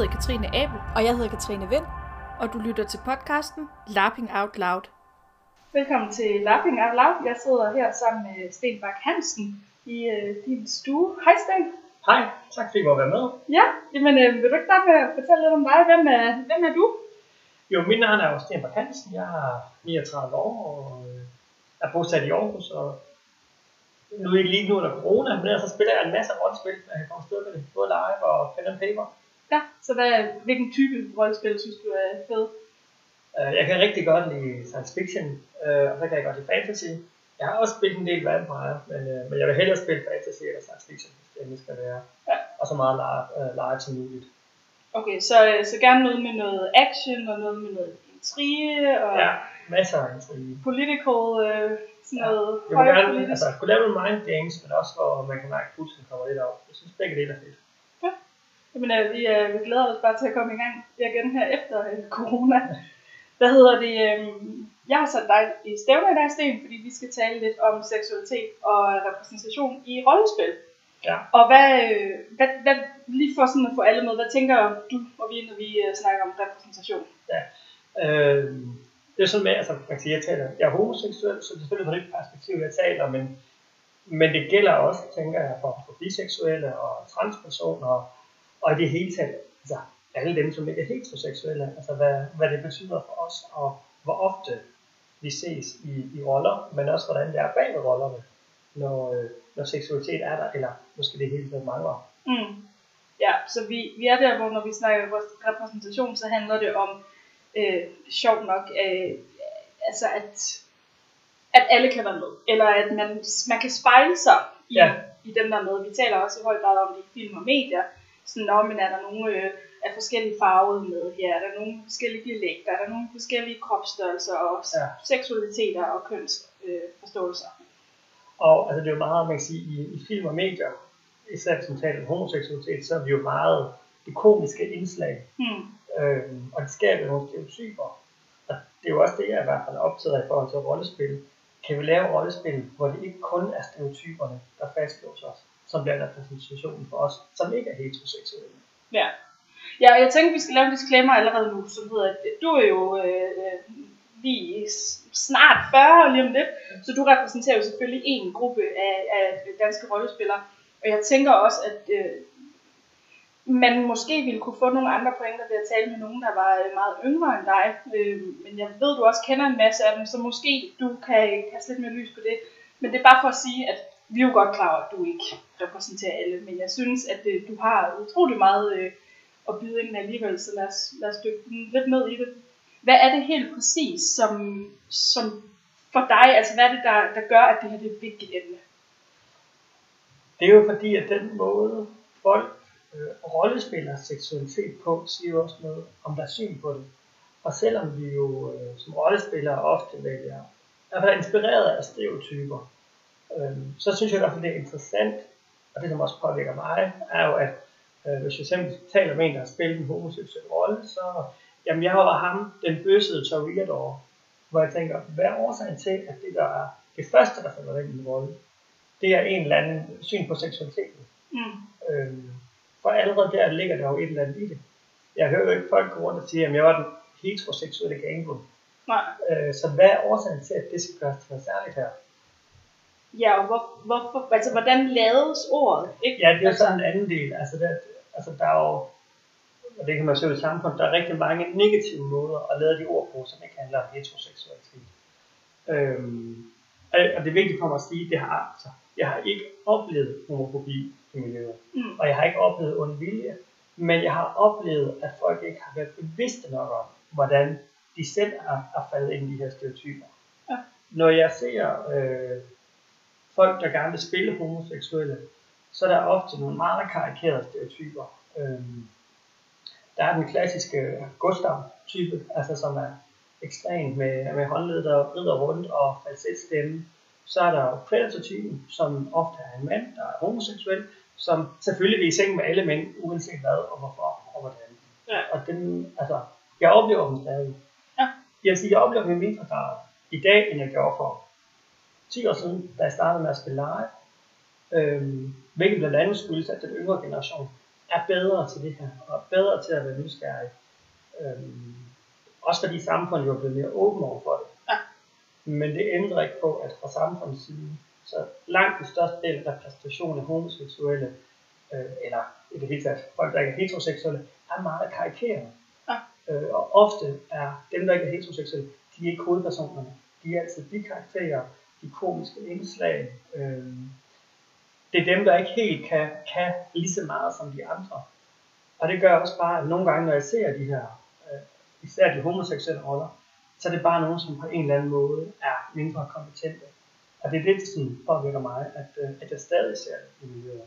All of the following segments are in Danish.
hedder Katrine Abel, Og jeg hedder Katrine Vind. og du lytter til podcasten Lapping Out Loud. Velkommen til Laughing Out Loud. Jeg sidder her sammen med Sten Bak Hansen i øh, din stue. Hej Sten. Hej, tak fordi I må være med. Ja, jamen, øh, vil du ikke starte med at fortælle lidt om dig? Hvem er, hvem er du? Jo, mit navn er jo Sten Bak Hansen. Jeg er 39 år og øh, er bosat i Aarhus. Og nu er ikke lige nu under corona, men ellers så spiller jeg en masse rollespil. Jeg kan komme afsted med det, både live og pen and paper. Ja, så hvad, hvilken type rollespil synes du er fed? Øh, Jeg kan rigtig godt lide science fiction, øh, og så kan jeg godt lide fantasy. Jeg har også spillet en del vampire, men, øh, men jeg vil hellere spille fantasy eller science fiction, hvis det endelig skal være. Ja. Og så meget live, øh, live som muligt. Okay, så, så gerne noget med noget action og noget med noget intrige og Ja, masser af intrige. political, øh, sådan noget Jeg højere gerne politisk. altså, kunne lave nogle mind games, men også hvor man kan mærke, at pulsen kommer lidt op. Jeg synes begge dele er fedt. Jamen, øh, vi, øh, vi glæder os bare til at komme i gang igen her efter øh, corona. Hvad hedder det? Øh, jeg har sat dig i stævne i dag, Sten, fordi vi skal tale lidt om seksualitet og repræsentation i rollespil. Ja. Og hvad, øh, hvad, hvad, lige for sådan at få alle med, hvad tænker du og vi, når vi øh, snakker om repræsentation? Øh, det er sådan med, altså, man kan sige, jeg, taler, jeg er homoseksuel, så det er selvfølgelig fra det perspektiv, jeg taler, men, men det gælder også, tænker jeg, for, for biseksuelle og transpersoner, og, i det hele taget, altså alle dem, som ikke er heteroseksuelle, altså hvad, hvad det betyder for os, og hvor ofte vi ses i, i roller, men også hvordan det er bag ved rollerne, når, øh, når seksualitet er der, eller måske det hele taget mangler. Mm. Ja, så vi, vi er der, hvor når vi snakker repræsentation, så handler det om, øh, sjovt nok, øh, altså at, at alle kan være med. Eller at man, man kan spejle sig i, Ja. i dem, der er med. Vi taler også i høj grad om det i film og medier. Sådan, Nå, men er der nogle øh, af forskellige farver med her? Er der nogle forskellige dialekter? Er der nogle forskellige kropsstørrelser og Ja. seksualiteter og kønsforståelser? Øh? Og altså, det er jo meget, man kan sige, i, i film og medier, især hvis man taler om homoseksualitet, så er vi jo meget det komiske indslag. hmm. Øhm, og det skaber nogle stereotyper. Og det er jo også det, jeg i hvert fald er optaget af i forhold til rollespil. Kan vi lave rollespil, hvor det ikke kun er stereotyperne, der fastlåser os, som bliver repræsentationen for os, som ikke er heteroseksuelle. Ja. Ja, og jeg tænker, vi skal lave en disclaimer allerede nu, som hedder, at du er jo øh, øh lige snart 40 lige om lidt, så du repræsenterer jo selvfølgelig en gruppe af, af danske rollespillere. Og jeg tænker også, at øh, man måske ville kunne få nogle andre pointer ved at tale med nogen, der var øh, meget yngre end dig. Øh, men jeg ved, du også kender en masse af dem, så måske du kan kaste lidt mere lys på det. Men det er bare for at sige, at vi er jo godt klar over, at du ikke repræsenterer alle. Men jeg synes, at det, du har utrolig meget øh, at byde ind alligevel, så lad os, lad os dykke lidt ned i det. Hvad er det helt præcis, som, som for dig, altså hvad er det, der, der gør, at det her det er et vigtigt emne? Det er jo fordi, at den måde folk øh, rollespiller seksualitet på, siger jo også noget om deres syn på det. Og selvom vi jo øh, som rollespillere ofte vælger, i hvert fald er inspireret af stereotyper, øh, så synes jeg i hvert fald, det er interessant, og det som også påvirker mig, er jo, at øh, hvis jeg simpelthen taler med en, der har spillet en homoseksuel rolle, så jamen, jeg var ham, den bøssede Toreador, hvor jeg tænker, hvad er årsagen til, at det der er det første, der falder ind i en rolle, det er en eller anden syn på seksualiteten. Mm. Øhm, for allerede der ligger der jo et eller andet i det. Jeg hører jo ikke folk gå rundt og sige, at jeg var den heteroseksuelle gangbro. Nej. Øh, så hvad er årsagen til, at det skal gøres til noget særligt her? Ja, og hvor, hvorfor, altså hvordan lades ordet? Ikke? Ja, det er altså, sådan en anden del. Altså, der, altså der er jo, og det kan man se i samfundet, der er rigtig mange negative måder at lade de ord på, som ikke handler om heteroseksualitet. Øhm, og og det er vigtigt for mig at sige, det har, altså, jeg har ikke oplevet homofobi i miljøet. Mm. Og jeg har ikke oplevet ond vilje, men jeg har oplevet, at folk ikke har været bevidste nok om, hvordan de selv er, er faldet ind i de her stereotyper. Ja. Når jeg ser øh, folk, der gerne vil spille homoseksuelle, så er der ofte nogle meget karikerede stereotyper. Øhm, der er den klassiske Gustav-type, altså som er ekstrem med, med håndled, der rider rundt og falsetstemme. Så er der predator-typen, som ofte er en mand, der er homoseksuel, som selvfølgelig vil i seng med alle mænd, uanset hvad og hvorfor og hvordan. Ja. Og den, altså, jeg oplever dem stadig. Ja. Jeg vil sige, jeg oplever dem i mindre grad i dag, end jeg gjorde for 10 år siden, da jeg startede med at spille live. Øhm, hvilket blandt andet skyldes, at den yngre generation er bedre til det her, og er bedre til at være nysgerrig. Øhm, også fordi samfundet jo er blevet mere åben over for det. Ja. Men det ændrer ikke på, at fra samfundets side, så langt den største del af repræsentationen af homoseksuelle, øh, eller i det hele taget folk, der ikke er heteroseksuelle, er meget karikeret. Ja. Øh, og ofte er dem, der ikke er heteroseksuelle, de er ikke hovedpersonerne. De er altid bikarakterer, de komiske indslag. Øh, det er dem, der ikke helt kan, kan lige så meget som de andre. Og det gør også bare, at nogle gange, når jeg ser de her, øh, især de homoseksuelle roller, så er det bare nogen, som på en eller anden måde er mindre kompetente. Og det er det, sådan påvirker mig, at, øh, at jeg stadig ser det i miljøet.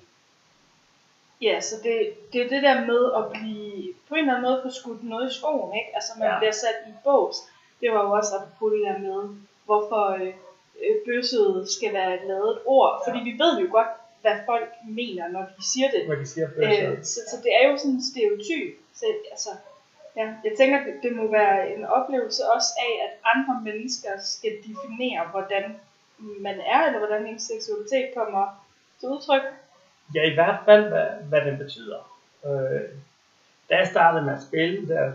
Ja, så det, det er det der med at blive på en eller anden måde få skudt noget i skoen, ikke? Altså man ja. bliver sat i bås. Det var jo også apropos det der med, hvorfor øh, øh, bøsset skal være et lavet ord. Ja. Fordi vi ved jo godt, hvad folk mener, når de siger det. Hvad de siger bøsser. Øh, så, så det er jo sådan en stereotyp. Så, altså, ja, jeg tænker, det, det må være en oplevelse også af, at andre mennesker skal definere, hvordan man er, eller hvordan ens seksualitet kommer til udtryk. Ja, i hvert fald, hvad, hvad den betyder. Øh, da jeg startede med at spille, der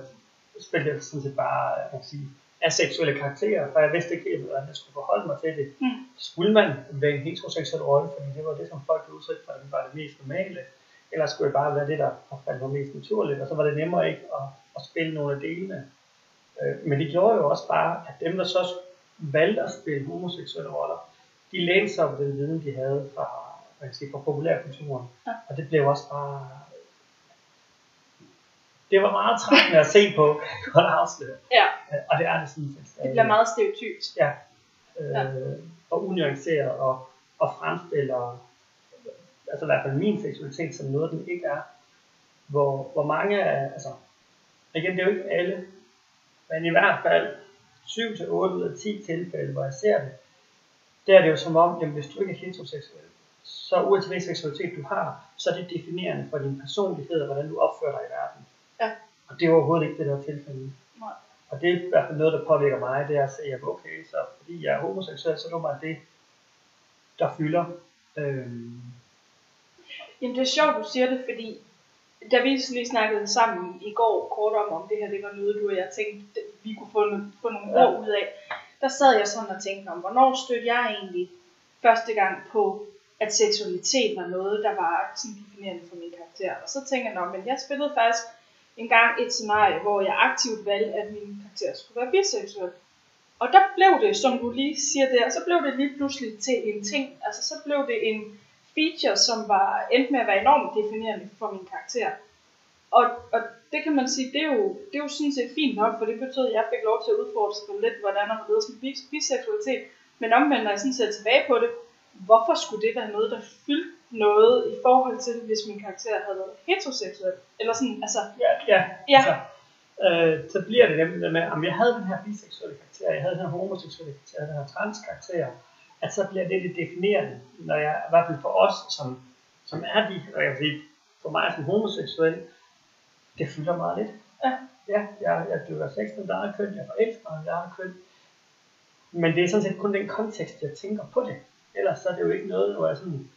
spillede jeg sådan set bare, man kan sige, aseksuelle karakterer, for jeg vidste ikke helt, hvordan jeg skulle forholde mig til det. Mm. Skulle man være en heteroseksuel rolle, fordi det var det, som folk blev udsat for, at det var det mest normale, eller skulle jeg bare være det, der faldt mig mest naturligt, og så var det nemmere ikke at, at spille nogle af delene. Øh, men det gjorde jo også bare, at dem, der så valgte at spille homoseksuelle roller, de lænede sig på den viden, de havde fra, hvad kan sige, fra populærkulturen. Ja. Og det blev også bare... Det var meget trættende at se på, godt afsløre. Ja, Og det er det sådan set det bliver meget stereotypt. Ja. Øh, og unuanceret og, og fremstiller altså i hvert fald min seksualitet som noget, den ikke er. Hvor, hvor mange af, altså, igen, det er jo ikke alle, men i hvert fald 7-8 ud af 10 tilfælde, hvor jeg ser det, der er det jo som om, jamen, hvis du ikke er heteroseksuel, så uanset hvilken seksualitet du har, så er det definerende for din personlighed og hvordan du opfører dig i verden. Ja. Og det er overhovedet ikke det, der er tilfældet. Nej. Og det er i hvert fald noget, der påvirker mig, det er at at okay, så fordi jeg er homoseksuel, så er det bare det, der fylder. Øhm, Jamen det er sjovt, du siger det, fordi da vi lige snakkede sammen i går kort om, om det her det var noget, du og jeg tænkte, vi kunne få, få nogle Ja. ord ud af, der sad jeg sådan og tænkte om, hvornår stødte jeg egentlig første gang på, at seksualitet var noget, der var sådan definerende for min karakter. Og så tænker jeg, "Nå, men jeg spillede faktisk engang et scenarie, hvor jeg aktivt valgte, at min karakter skulle være biseksuel. Og der blev det, som du lige siger der, så blev det lige pludselig til en ting. Altså så blev det en feature, som var endt med at være enormt definerende for min karakter. Og, og det kan man sige, det er, jo, det er jo sådan set fint nok, for det betød, at jeg fik lov til at udfordre sig lidt, hvordan og hvorledes med biseksualitet. Men omvendt, når jeg sådan ser tilbage på det, hvorfor skulle det være noget, der fyldte noget i forhold til, hvis min karakter havde været heteroseksuel? Eller sådan, altså, ja, ja, Ja. Så, øh, så bliver det nemlig det med, om jeg havde den her biseksuelle karakter, jeg havde den her homoseksuelle karakter, den her transkarakter, at så bliver det det definerende, når jeg, i hvert fald for os, som, som er de, og jeg vil sige, for mig som homoseksuel, det fylder meget lidt. Ja. Ja, jeg, jeg dyrker sex med eget køn, jeg forelsker mit eget køn, men det er sådan set kun den kontekst, jeg tænker på det. Ellers så er det jo ikke noget, hvor jeg sådan,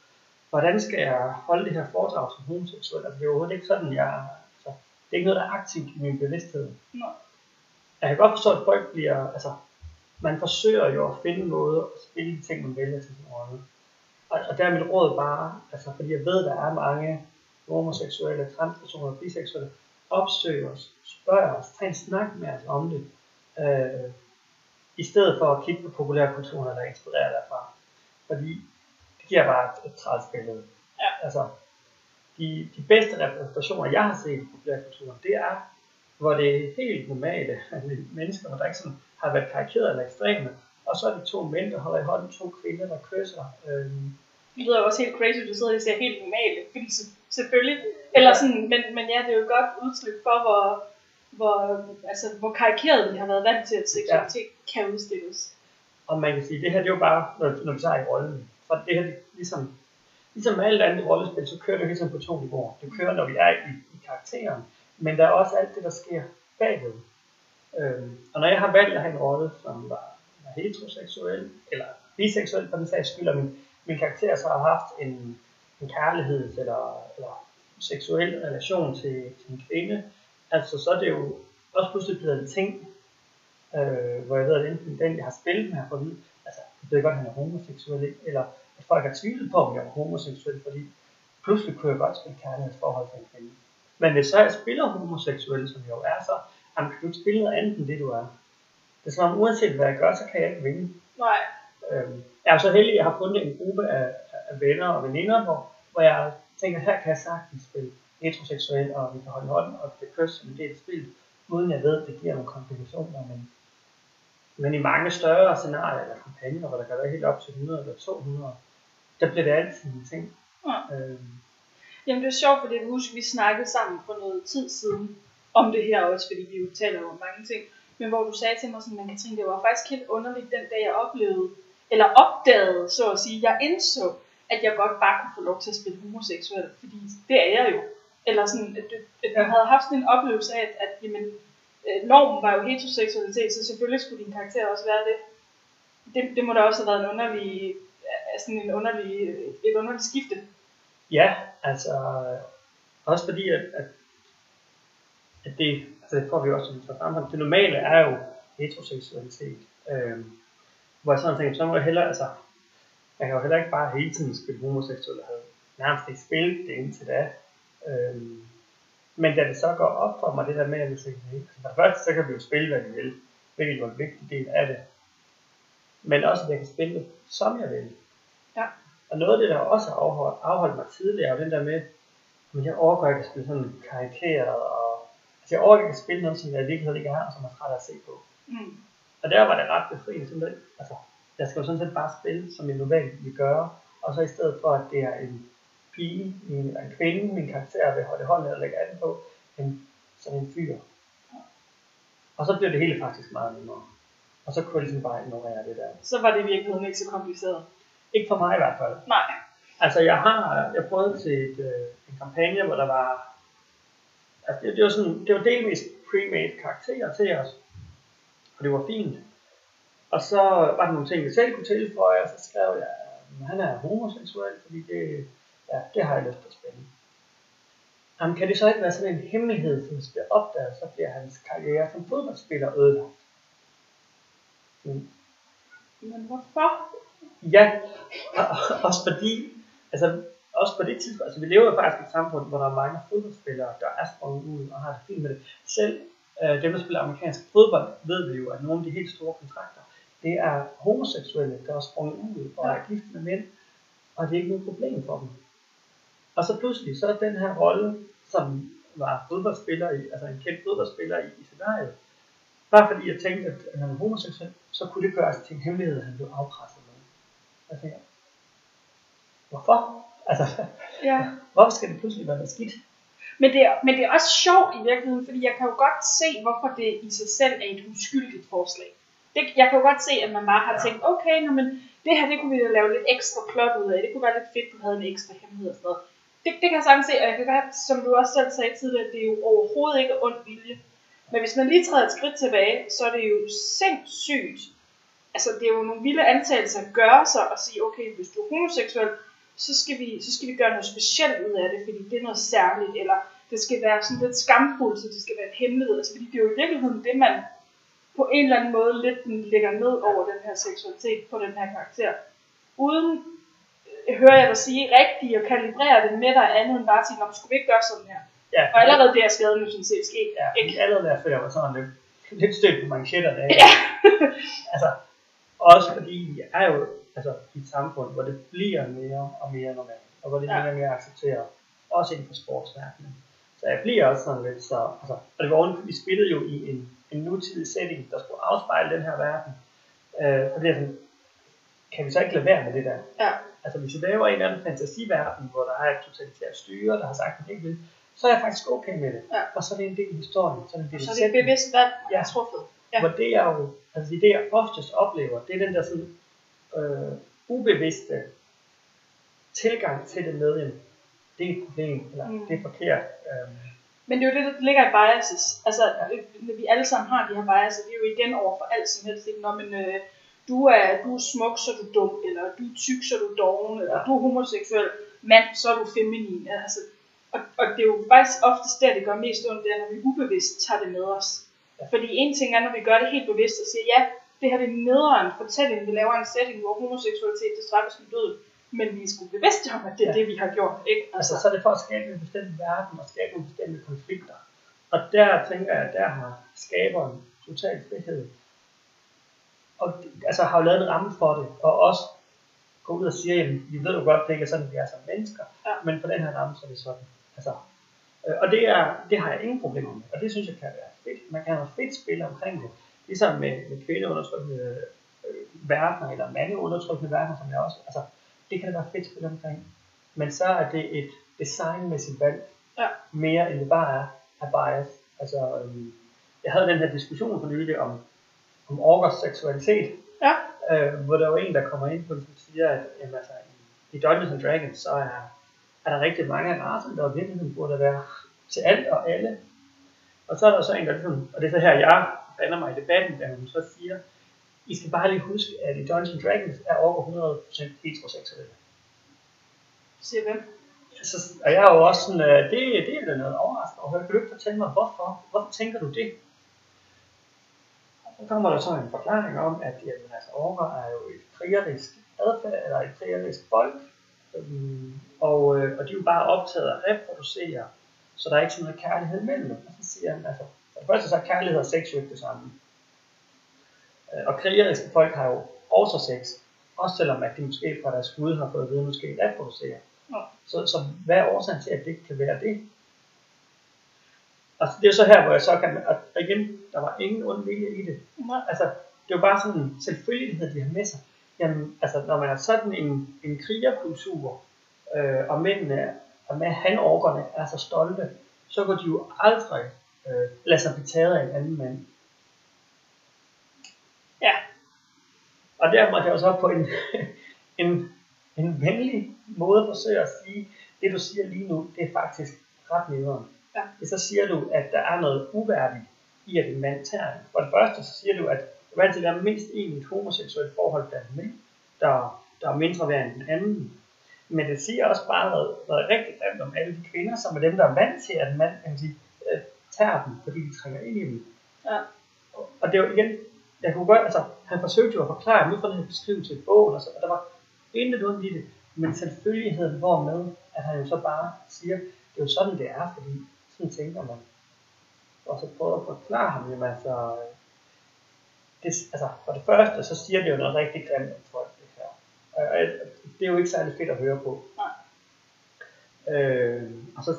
hvordan skal jeg holde det her foredrag som homoseksuel? Altså, det er overhovedet ikke sådan, jeg, altså, det er ikke noget, der er aktivt i min bevidsthed. Nej. Jeg kan godt forstå, at folk bliver, altså, man forsøger jo at finde en måde at spille de ting, man vælger til sin rolle. Og, og der er mit råd bare, altså, fordi jeg ved, der er mange homoseksuelle, transpersoner, biseksuelle, opsøg os, spørg os, tag en snak med os om det, øh, i stedet for at kigge på populærkulturen, der inspirerer derfra. Fordi giver bare et, et træls billede. Ja. Altså, de, de bedste repræsentationer, jeg har set i populærkulturen, det er, hvor det er helt normale er mennesker, der ikke sådan har været karikeret eller ekstreme, og så er det to mænd, der holder i hånden, to kvinder, der kysser. Øhm, det lyder jo også helt crazy, du sidder og siger helt normalt, fordi se- selvfølgelig, eller sådan, men, men ja, det er jo et godt udtryk for, hvor, hvor, altså, hvor karikeret vi har været vant til, at seksualitet ja. kan udstilles. Og man kan sige, det her det er jo bare, når, når vi tager i rollen. Og det her, det, ligesom, ligesom alt andet rollespil, så kører det ligesom på to niveauer. Det kører, når vi er i, i karakteren, men der er også alt det, der sker bagved. Øhm, og når jeg har valgt at have en rolle, som var, var heteroseksuel, eller biseksuel på den sags skyld, og min, min karakter så har haft en, en kærlighed, eller, eller seksuel relation til, til en kvinde, altså så er det jo også pludselig blevet en ting, øh, hvor jeg ved, at enten den, jeg har spillet med, har fået altså, det ved godt, at han er homoseksuel, eller at folk har tvivlet på, om jeg var homoseksuel, fordi pludselig kunne jeg godt spille kærlighedsforhold til en kvinde. Men hvis så jeg spiller homoseksuel, som jeg jo er, så jamen, kan du ikke spille noget andet end det, du er. Det er som om, uanset hvad jeg gør, så kan jeg ikke vinde. Nej. Øhm, jeg er så heldig, at jeg har fundet en gruppe af, af venner og veninder, hvor, hvor jeg tænker, her kan jeg sagtens spille heteroseksuel, og vi kan holde hånden og det kys som en del af spillet, uden jeg ved, at det giver nogle komplikationer. Men, men i mange større scenarier eller kampagner, hvor der kan være helt op til 100 eller 200, der bliver det altid en ting. Ja. Øhm, Jamen det er sjovt, fordi jeg kan huske, vi snakkede sammen for noget tid siden om det her også, fordi vi jo taler om mange ting. Men hvor du sagde til mig sådan, man kan tænke, det var faktisk helt underligt den dag, jeg oplevede, eller opdagede, så at sige, jeg indså, at jeg godt bare kunne få lov til at spille homoseksuel, fordi det er jeg jo. Eller sådan, at, du- at jeg havde haft sådan en oplevelse af, at, at jamen, øh, normen var jo heteroseksualitet, så selvfølgelig skulle din karakter også være det. Det, det må da også have været en underlig, sådan en underlig, et underligt skifte. Ja, altså også fordi, at, at, at det, altså det får vi også lidt frem det normale er jo heteroseksualitet. Øh, hvor jeg sådan tænker, så må jeg hellere, altså, jeg kan jo heller ikke bare hele tiden spille homoseksuel, jeg havde nærmest ikke spillet det indtil da. Øh, men da det så går op for mig, det der med, at vi tænker, altså for det første, så kan vi jo spille, hvad vi vil, hvilket jo en vigtig del af det. Men også, at jeg kan spille som jeg vil. Ja. Og noget af det, der også har afholdt, afholdt mig tidligere, er den der med, at jeg overgår ikke at spille sådan karikeret, og altså jeg overgår ikke at spille noget, som jeg i virkeligheden ikke er, og som er træt at se på. Mm. Og der var det ret befriende, simpelthen. Altså, jeg skal jo sådan set bare spille, som jeg normalt vil gøre, og så i stedet for, at det er en pige, en, en kvinde, min karakter vil holde hånden og lægge an på, en, sådan en fyr. Og så blev det hele faktisk meget nemmere. Og så kunne jeg ligesom bare ignorere det der. Så var det i virkeligheden ikke så kompliceret. Ikke for mig i hvert fald. Nej. Altså, jeg har jeg prøvede til et, øh, en kampagne, hvor der var... Altså, det, det var sådan, det var delvist pre-made karakterer til os. Og det var fint. Og så var der nogle ting, jeg selv kunne tilføje, og så skrev jeg, at han er homoseksuel, fordi det, ja, det har jeg lyst til at spille. Jamen, kan det så ikke være sådan en hemmelighed, som bliver opdaget, så bliver hans karriere som fodboldspiller ødelagt? Men hvorfor? Ja, og, også fordi, altså også på det tidspunkt, altså vi lever jo faktisk i et samfund, hvor der er mange fodboldspillere, der er sprunget ud og har det fint med det. Selv øh, dem, der spiller amerikansk fodbold, ved vi jo, at nogle af de helt store kontrakter, det er homoseksuelle, der er sprunget ud og er gift med mænd, og det er ikke noget problem for dem. Og så pludselig, så er den her rolle, som var fodboldspiller i, altså en kendt fodboldspiller i, i scenariet, bare fordi jeg tænkte, at han var homoseksuel, så kunne det gøres til en hemmelighed, at han blev afpresset med. Jeg tænker, hvorfor? Altså, Ja. hvorfor skal det pludselig være noget skidt? Men det, er, men det er også sjovt i virkeligheden, fordi jeg kan jo godt se, hvorfor det i sig selv er et uskyldigt forslag. Det, jeg kan jo godt se, at man bare har Ja. tænkt, okay, nå, men det her, det kunne vi jo lave lidt ekstra plot ud af. Det kunne være lidt fedt, du havde en ekstra hemmelighed og sådan noget. Det, det kan jeg sagtens se, og jeg kan godt, som du også selv sagde tidligere, det er jo overhovedet ikke ond vilje. Men hvis man lige træder et skridt tilbage, så er det jo sindssygt. Altså, det er jo nogle vilde antagelser at gøre sig og sige, okay, hvis du er homoseksuel, så skal, vi, så skal vi gøre noget specielt ud af det, fordi det er noget særligt, eller det skal være sådan lidt skamfuldt, så det skal være en hemmelighed. Altså, fordi det er jo i virkeligheden det, man på en eller anden måde lidt lægger ned over den her seksualitet på den her karakter. Uden, øh, hører jeg dig sige, rigtigt og kalibrere det med dig andet end bare at sige, skulle vi ikke gøre sådan her? Ja, Og allerede det er skaden jo sådan set sket. ja, Ikke? allerede derfor, jeg var sådan lidt, lidt stødt på manchetterne. Ja. altså, også fordi jeg er jo altså, i et samfund, hvor det bliver mere og mere normalt, og hvor det Ja. mere og mere accepteret, også inden for sportsverdenen. Så jeg bliver også sådan lidt så, altså, og det var oven, vi spillede jo i en, en nutidig setting, der skulle afspejle den her verden. Øh, og det er sådan, kan vi så ikke lade være med det der? Ja. Altså hvis vi laver en eller anden fantasiverden, hvor der er et totalitært styre, der har sagt, at det ikke vil, så er jeg faktisk okay med det. Ja. Og så er det en del af historien, så er det en del Så det er et sætningen. bevidst valg, jeg Ja. har truffet. Ja. Hvor det er jo, altså det jeg oftest oplever, det er den der sådan øh, ubevidste tilgang til det med, jamen, det er et problem, eller Mm. det er forkert. Øh, Men det er jo det, der ligger i biases. Altså, når vi alle sammen har de her biases, det er jo igen over for alt som helst. Ikke? Nå, men øh, du, er, du er smuk, så er du dum, eller du er tyk, så er du doven, eller Ja. du er homoseksuel, mand, så er du feminin. Altså, Og, og det er jo faktisk oftest der, det gør mest ondt, det er, når vi ubevidst tager det med os. Fordi en ting er, når vi gør det helt bevidst og siger, ja, det her det er nederen fortælling, vi laver en setting, hvor homoseksualitet det straffes med døden, men vi er sgu bevidste om, at det er Ja. det, vi har gjort. Ikke? Altså, så er det for at skabe en bestemt verden og skabe nogle bestemte konflikter. Og der tænker jeg, at der har skaberen total frihed. Og altså har jo lavet en ramme for det, og også gå ud og sige, at vi ved jo godt, det ikke er sådan, vi er som mennesker, Ja. men på den her ramme, så er det sådan. Altså, øh, og det, er, det har jeg ingen problemer med, og det synes jeg kan være fedt. Man kan have fedt spil omkring det. Ligesom med, med kvindeundertrykkende øh, verdener, eller mandeundertrykkende verdener, som jeg også, altså, det kan det være fedt spil omkring. Men så er det et designmæssigt valg, Ja. mere end det bare er, er bias. Altså, øhm, jeg havde den her diskussion for nylig om, om orkers seksualitet, Ja. øh, hvor der var en, der kommer ind på det, som siger, at jamen, altså, i, i Dungeons and Dragons, så er, er der rigtig mange af racerne, der i virkeligheden burde være til alt og alle. Og så er der så en, der ligesom, og det er så her, jeg blander mig i debatten, da hun så siger, I skal bare lige huske, at i Dungeons Dragons er over 100% heteroseksuelle. Siger hvem? Så, og jeg er jo også sådan, øh, det, det er da noget overraskende at høre. Kan du ikke fortælle mig, hvorfor? Hvorfor tænker du det? Og så kommer der så en forklaring om, at jamen, altså, orker er jo et krigerisk adfærd, eller et krigerisk folk, øhm, og, øh, og de er jo bare optaget af at reproducere, så der er ikke så noget kærlighed mellem dem. Og så siger han, altså, for det første så er kærlighed og sex jo ikke det samme. Øh, Og krigeriske folk har jo også sex, også selvom at de måske fra deres gud har fået at vide, at nu skal I reproducere. Nå. Så, så hvad er årsagen til, at det ikke kan være det? Altså, det er så her, hvor jeg så kan, at igen, der var ingen ond vilje i det. Nej. Altså, det jo bare sådan en selvfølgelighed, de har med sig. Jamen, altså, når man er sådan en, en krigerkultur, øh, og mændene, og med hanorkerne er så stolte, så går de jo aldrig øh, lade sig blive taget af en anden mand. Ja. Og der måtte jeg jo så på en, en, en venlig måde forsøge at sige, det du siger lige nu, det er faktisk ret nederen. Ja. Så siger du, at der er noget uværdigt i, at en mand tager. For det første, så siger du, at der vil altid være mindst et homoseksuelt forhold blandt mænd, der, der er mindre værd end den anden. Men det siger også bare noget, noget rigtig grimt om alle de kvinder, som er dem, der er vant til, at mand kan sige, øh, tager dem, fordi de trænger ind i dem. Ja. Og, det jo igen, jeg kunne godt, altså, han forsøgte jo at forklare, ud fra den her beskrivelse i bogen, og, så, og der var intet ondt i det, men selvfølgeligheden hvor med, at han jo så bare siger, det er jo sådan, det er, fordi sådan tænker man. Og så prøver at forklare ham, jamen altså, det, altså, for det første, så siger det jo noget rigtig grimt om folk, det her. Og, og det er jo ikke særlig fedt at høre på. Nej. Øh, og så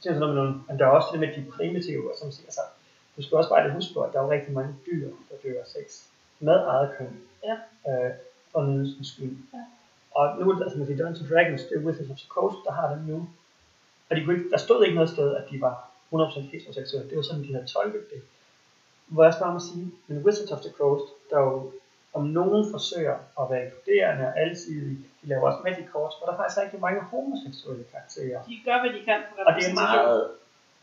siger sådan noget med nogle, men der er også det med de primitive, som siger, altså, du skal også bare lige huske på, at der er rigtig mange dyr, der dør af sex. Med eget køn. Ja. Øh, for nydelsens skyld. Ja. Og nu, altså man siger, Dungeons Dragons, det er Wizards of the Coast, der har dem nu. Og de kunne ikke, der stod ikke noget sted, at de var 100% heteroseksuelle. Det var sådan, de havde tolket det. Hvor jeg bare må sige, men Wizards of the Coast, der jo om nogen forsøger at være inkluderende og alsidige, de laver også Magic Courts, hvor der faktisk er rigtig mange homoseksuelle karakterer. De gør, hvad de kan for Og det er meget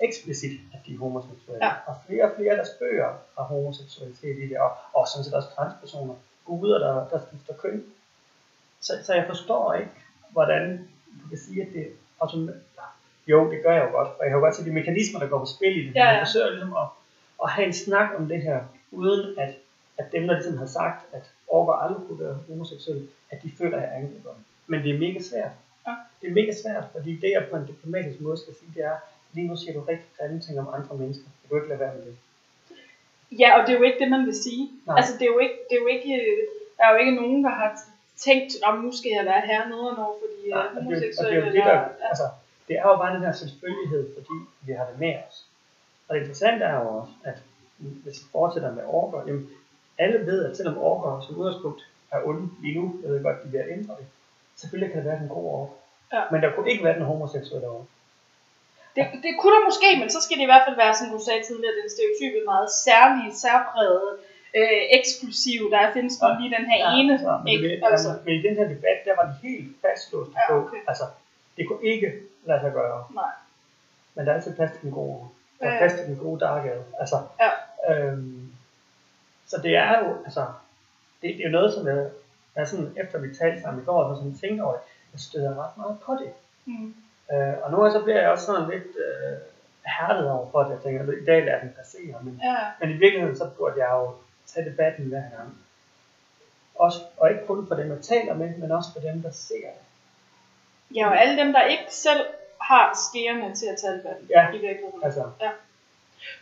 eksplicit, at de er homoseksuelle. Ja. Og flere og flere af deres bøger har homoseksualitet i det, og, og sådan set også transpersoner, guder, der, der skifter køn. Så, så jeg forstår ikke, hvordan du kan sige, at det automatisk... Jo, det gør jeg jo godt, og jeg kan jo godt se de mekanismer, der går på spil i det. Ja, ja. Jeg forsøger ligesom at, at have en snak om det her, uden at, at dem, der ligesom har sagt, at orker aldrig kunne være homoseksuelle, at de føler, at jeg angriber dem. Men det er mega svært. Ja. Det er mega svært, fordi det, jeg på en diplomatisk måde skal sige, det er, lige nu siger du rigtig grimme ting om andre mennesker. Kan du ikke lade være med det? Ja, og det er jo ikke det, man vil sige. Nej. Altså, det er jo ikke, det er jo ikke, der er jo ikke nogen, der har tænkt, om nu skal jeg være her nedenover, fordi jeg er homoseksuel. det er jo det, der, altså, det er jo bare den her selvfølgelighed, fordi vi har det med os. Og det interessante er jo også, at hvis vi fortsætter med orker, jamen, alle ved, at selvom orker som udgangspunkt er onde lige nu, jeg ved godt, de er ved at ændre det, selvfølgelig kan det være den gode ork. Ja. Men der kunne ikke være den homoseksuelle ork. Det, det kunne der måske, men så skal det i hvert fald være, som du sagde tidligere, den stereotype meget særlige, særprægede, øh, eksklusiv, der findes kun lige den her ene. Ja, men, ikke? det, Altså, men i den her debat, der var de helt fastlåst Ja, på, okay. altså, det kunne ikke lade sig gøre. nej. Men der er altid plads til den gode. Ja. plads til den gode darkade. Altså, Ja. øhm, så det er jo, altså, det, det er jo noget, som jeg, jeg sådan, efter vi talte sammen i går, så sådan tænkte over jeg støder ret meget på det. Mm. Øh, og gange så bliver jeg også sådan lidt øh, hærdet over for det. Jeg tænker, at i dag er den passere, men, Ja. men i virkeligheden så burde jeg jo tage debatten hver gang. Også, og ikke kun for dem, jeg taler med, men også for dem, der ser det. Ja, og alle dem, der ikke selv har skærene til at tage debatten Ja. i virkeligheden. Altså,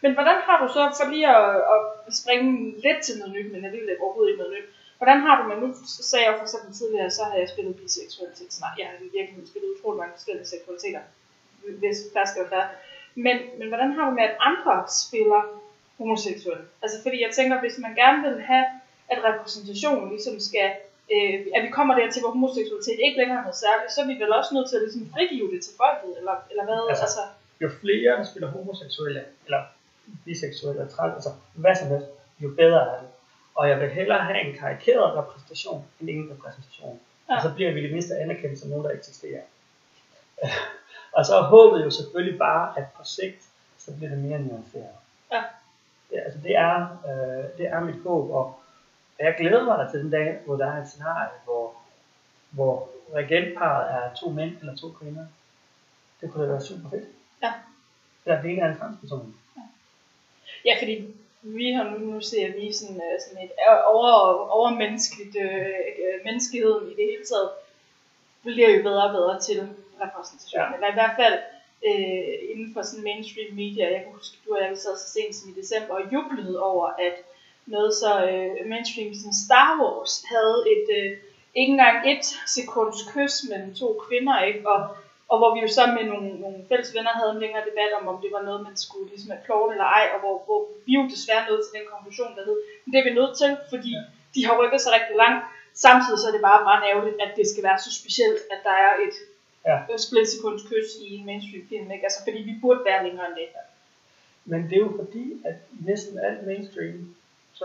Men hvordan har du så, for lige at, at springe lidt til noget nyt, men alligevel overhovedet ikke noget nyt, hvordan har du, men nu sagde jeg for eksempel tidligere, så har jeg spillet biseksualitet snart. Jeg har i virkeligheden spillet utrolig mange forskellige seksualiteter, hvis der skal være. Men, men hvordan har du med, at andre spiller homoseksuelle? Altså fordi jeg tænker, hvis man gerne vil have, at repræsentationen ligesom skal, øh, at vi kommer dertil, hvor homoseksualitet ikke længere er noget særligt, så er vi vel også nødt til at ligesom frigive det til folket, eller, eller hvad? Altså- Altså, jo flere, der spiller homoseksuelle, eller biseksuelle, eller trans, altså hvad som helst, jo bedre er det. Og jeg vil hellere have en karikeret repræsentation, end ingen repræsentation. Ja. Ja. Og så bliver vi det mindste anerkendt som nogen, der eksisterer. og så er håbet jo selvfølgelig bare, at på sigt, så bliver det mere nuanceret. Ja. Det, altså det er, øh, det er mit håb, og jeg glæder mig da til den dag, hvor der er et scenarie, hvor, hvor regentparet er to mænd eller to kvinder. Det kunne da være super fedt. Ja. Der den ene er en transperson. Ja, fordi vi har nu, nu ser vi sådan, øh, sådan et over, overmenneskeligt, øh, øh, menneskeheden i det hele taget, bliver jo bedre og bedre til repræsentation. Ja. Ja. Eller i hvert fald øh, inden for sådan mainstream media. Jeg kan huske, du og jeg sad så sent som i december og jublede over, at noget så øh, mainstream som Star Wars havde et, øh, ikke engang et sekunds kys mellem to kvinder, ikke? Og, og hvor vi jo så med nogle, nogle fælles venner havde en længere debat om, om det var noget, man skulle ligesom have plort eller ej, og hvor, hvor vi jo desværre nåede til den konklusion, der hed, men det er vi nødt til, fordi de har rykket sig rigtig langt. Samtidig så er det bare meget ærgerligt, at det skal være så specielt, at der er et Ja. splitsekunds kys i en mainstream film, ikke? Altså, fordi vi burde være længere end det. Men det er jo fordi, at næsten alt mainstream,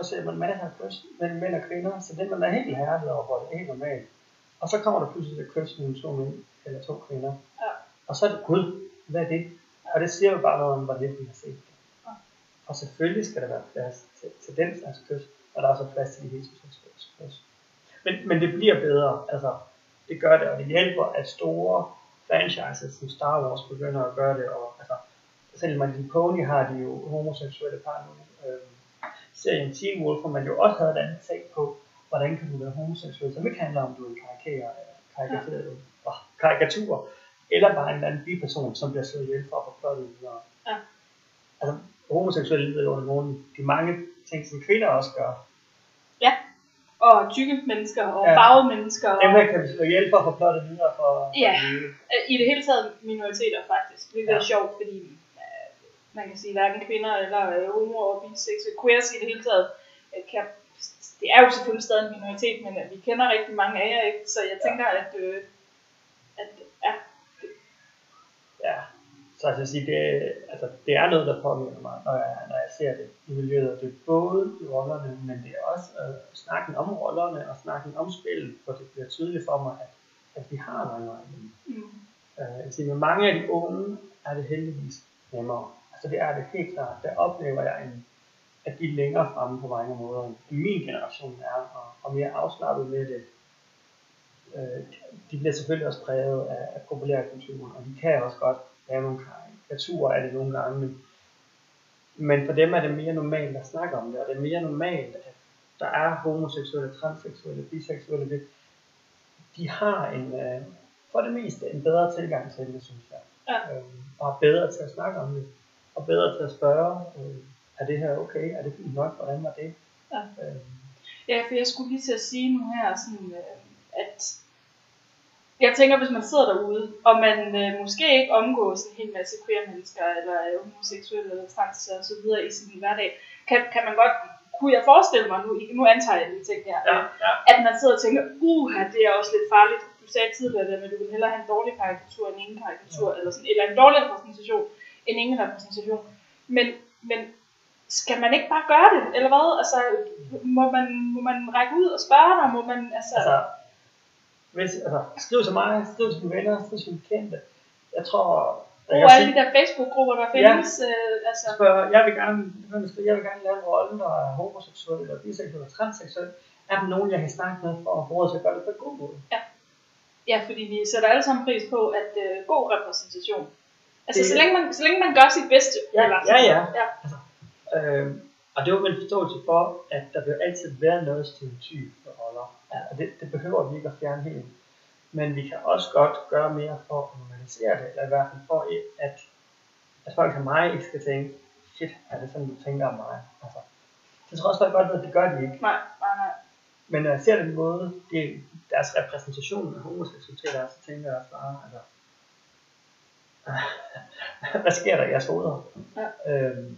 så ser man af kys mellem mænd og kvinder, så det man er helt hærdet over, hvor det er helt normalt. Og så kommer der pludselig et kys mellem to mænd eller to kvinder. Ja. Og så er det gud, hvad er det? Og det siger jo bare noget om, hvor lidt vi har set det. Ja. Og selvfølgelig skal der være plads til, til den slags kys, og der er også plads til de heteroseksuelle kys. Men, men det bliver bedre, altså det gør det, og det hjælper, at store franchises som Star Wars begynder at gøre det, og altså, selv Little Pony har de jo homoseksuelle par nu. Øhm, serien Teen Wolf, hvor man jo også havde et andet tag på, hvordan kan du være homoseksuel, som ikke handler om, du er en karikater, karikatur, ja. karikatur, eller bare en anden biperson, som bliver slået ihjel for at få plottet videre. Ja. Altså, homoseksuelle lider jo under nogle de mange ting, som kvinder også gør. Og tykke mennesker, og Ja. ja. farvede mennesker, og Dem her kan vi slå ihjel for at få plottet videre for, for Ja. øh, i det hele taget minoriteter faktisk. Det er Ja. ja. sjovt, fordi man kan sige, hverken kvinder eller øh, homo og biseksuelle, queers i det hele taget, kan, det er jo selvfølgelig stadig en minoritet, men vi kender rigtig mange af jer, ikke? så jeg tænker, at, øh, at ja, Ja, så altså, jeg sige, det, altså, det er noget, der påvirker mig, når jeg, når jeg ser det i miljøet. Det er både i rollerne, men det er også øh, snakken om rollerne og snakken om spillet, hvor det bliver tydeligt for mig, at, at vi har nogle vej. mm, Øh, siger, med mange af de unge er det heldigvis nemmere. Altså det er det helt klart. Der oplever jeg, en, at de er længere fremme på mange måder, end min generation er, og, og mere afslappet med det. Øh, de bliver selvfølgelig også præget af, af populærkulturen, og de kan også godt lave nogle karikaturer af det nogle gange, men, men for dem er det mere normalt at snakke om det, og det er mere normalt, at der er homoseksuelle, transseksuelle, biseksuelle, det, de har en, øh, for det meste en bedre tilgang til det, synes jeg. Ja. Øhm, og er bedre til at snakke om det, og bedre til at spørge, øh, er det her okay, er det fint nok, hvordan var det? Ja. Øhm, Ja, for jeg skulle lige til at sige nu her, sådan, øh, at jeg tænker, hvis man sidder derude, og man øh, måske ikke omgås en hel masse queer mennesker, eller øh, homoseksuelle, eller trans og så videre i sin hverdag, kan, kan man godt, kunne jeg forestille mig, nu, nu antager jeg lige ting her, ja, øh, ja. at man sidder og tænker, uha, det er også lidt farligt. Du sagde tidligere, at du vil hellere have en dårlig karikatur end ingen karikatur, ja. eller, sådan, eller en dårlig repræsentation end ingen repræsentation. Men, men skal man ikke bare gøre det, eller hvad? Altså, må man, må man række ud og spørge dig? Må man, altså, Altså, hvis, altså, skriv til mig, skriv til dine venner, skriv til dine kendte. Jeg tror, bruge kan alle sige, de der Facebook-grupper, der findes. Ja. Øh, altså, spørger, jeg vil gerne, jeg vil gerne lave en rolle, der er homoseksuel, eller biseksuel, eller transseksuel. Er der nogen, jeg kan snakke med for at råd til at gøre det på en god måde? Ja, fordi vi sætter alle sammen pris på, at øh, god repræsentation. Altså, Det- så, længe man, så længe man gør sit bedste. Ja, eller ja, ja. ja. Øh, og det var en forståelse for, at der vil altid være noget stereotyp for roller. Ja, og det, det behøver vi ikke at fjerne helt. Men vi kan også godt gøre mere for at normalisere det, eller i hvert fald for, at, at folk som mig ikke skal tænke, shit, er det sådan, du tænker om mig? Altså, det tror jeg også godt at det gør de ikke. Nej, nej, nej. Men når jeg ser den måde, det, deres repræsentation af homoseksualitet så tænker jeg også bare, altså, hvad sker der i jeres hoveder? Ja. Øhm,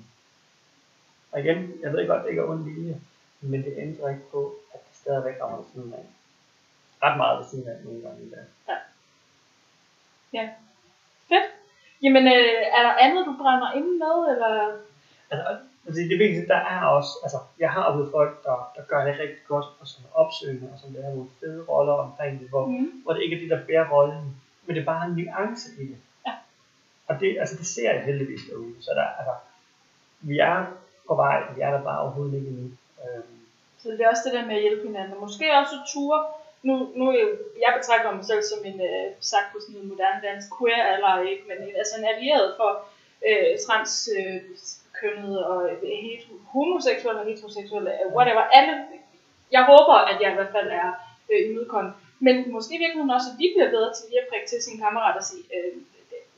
og igen, jeg ved godt, det ikke er ond vilje, men det ændrer ikke på, at det stadigvæk rammer ved siden af. Ret meget ved siden af nogle gange i dag. Fedt. Jamen, øh, er der andet, du brænder inde med, eller? Altså, altså det vigtigste, der er også, altså, jeg har oplevet folk, der, der gør det rigtig godt, og som er opsøgende, og som har nogle fede roller omkring det, hvor, Mm. hvor det ikke er det, der bærer rollen, men det er bare en nuance i det. Og det, altså, det ser jeg heldigvis derude, så der, altså, vi er på vej, vi er der bare overhovedet ikke endnu. Øhm, Så det er også det der med at hjælpe hinanden. Og måske også ture. Nu, nu jeg, betragter mig selv som en, øh, sagt på sådan en moderne dansk queer eller ikke, men en, altså en allieret for øh, transkønnede øh, og øh, hetero, homoseksuelle og heteroseksuelle, øh, whatever, alle. Jeg håber, at jeg i hvert fald er øh, imødekommende. Men måske i også, at vi bliver bedre til lige at prikke til sine kammerater og sige, øh,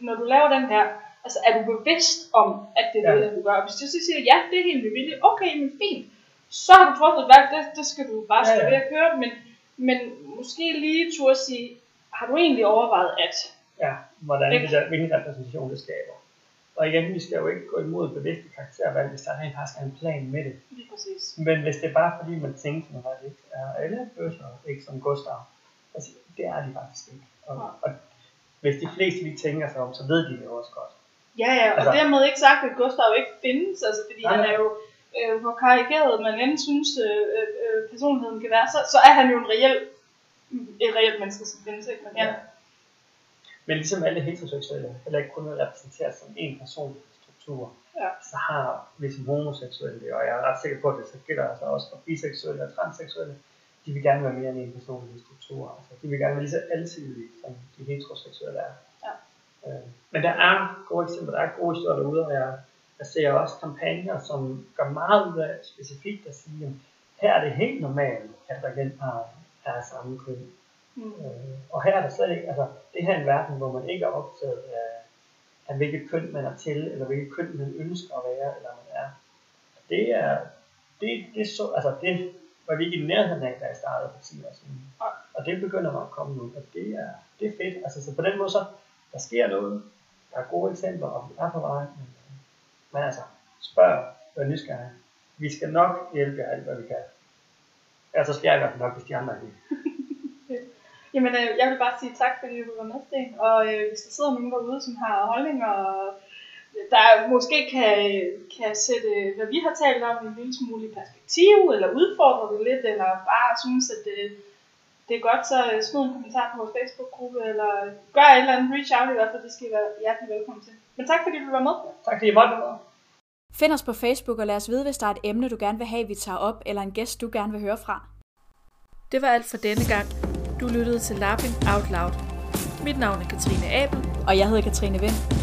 når du laver den her, altså er du bevidst om, at det er Ja. det, du gør? Hvis du så siger, ja, det er helt bevilligt, okay, men fint, så har du truffet et valg, det, det skal du bare Ja, stå ja. ved at køre, men, men måske lige turde sige, har du egentlig overvejet at, ja, hvordan det der, hvilken repræsentation det skaber. Og igen, vi skal jo ikke gå imod bevidste karaktervalg, hvis der rent faktisk er en plan med det. lige præcis, Men hvis det er bare fordi, man tænker, at det ikke er alle bøsser, ikke som Gustav, altså, det er de faktisk ikke. Og, Nej. og hvis de fleste lige tænker sig om, så ved de det også godt. Ja, ja, og Altså- dermed ikke sagt, at Gustav ikke findes, altså fordi Nej, han er jo, øh, hvor karikeret man end synes, øh, øh, øh, personligheden kan være, så, så er han jo en reel, et reelt menneske, som findes, ikke? Men ja, Ja. Men ligesom alle heteroseksuelle heller ikke kun er repræsenteret som en person struktur, Ja. så har vi som homoseksuelle, og jeg er ret sikker på, at det så gælder altså også for biseksuelle og transseksuelle, de vil gerne være mere end en person i struktur. Altså, de vil gerne være lige så alsidige, som de heteroseksuelle er. Ja. Øh, men der er gode eksempler, der er gode historier derude, og jeg, jeg ser også kampagner, som gør meget ud af specifikt at sige, at her er det helt normalt, at regentparet er af samme køn. mm. Øh, og her er der slet ikke, altså det her er en verden, hvor man ikke er optaget af, af hvilket køn man er til, eller hvilket køn man ønsker at være, eller man er. Det er, det, det så, altså det var vi ikke i nærheden af, da jeg startede for 10 år siden. Og det begynder at komme nu, og det er, det er fedt. Altså så på den måde så, der sker noget, der er gode eksempler, og vi er på vej. Men, men altså, spørg, vær nysgerrig. Vi skal nok hjælpe jer alt, hvad vi kan. Ellers så skal jeg i hvert fald nok, hvis de andre ikke. Jamen, øh, jeg vil bare sige tak, fordi du var med, Sten. Og øh, hvis der sidder nogen derude, som har holdninger, og der måske kan, kan sætte, hvad vi har talt om, en lille smule i perspektiv, eller udfordre det lidt, eller bare synes, at det, det er godt, så smid en kommentar på vores Facebook-gruppe, eller gør et eller andet reach out i hvert fald, det skal I være hjertelig velkommen til. Men tak, fordi du var med. Tak fordi I måtte være med. Find os på Facebook og lad os vide, hvis der er et emne, du gerne vil have, vi tager op, eller en gæst, du gerne vil høre fra. Det var alt for denne gang. Du lyttede til Lapping Out Loud. Mit navn er Katrine Abel. Og jeg hedder Katrine Vind.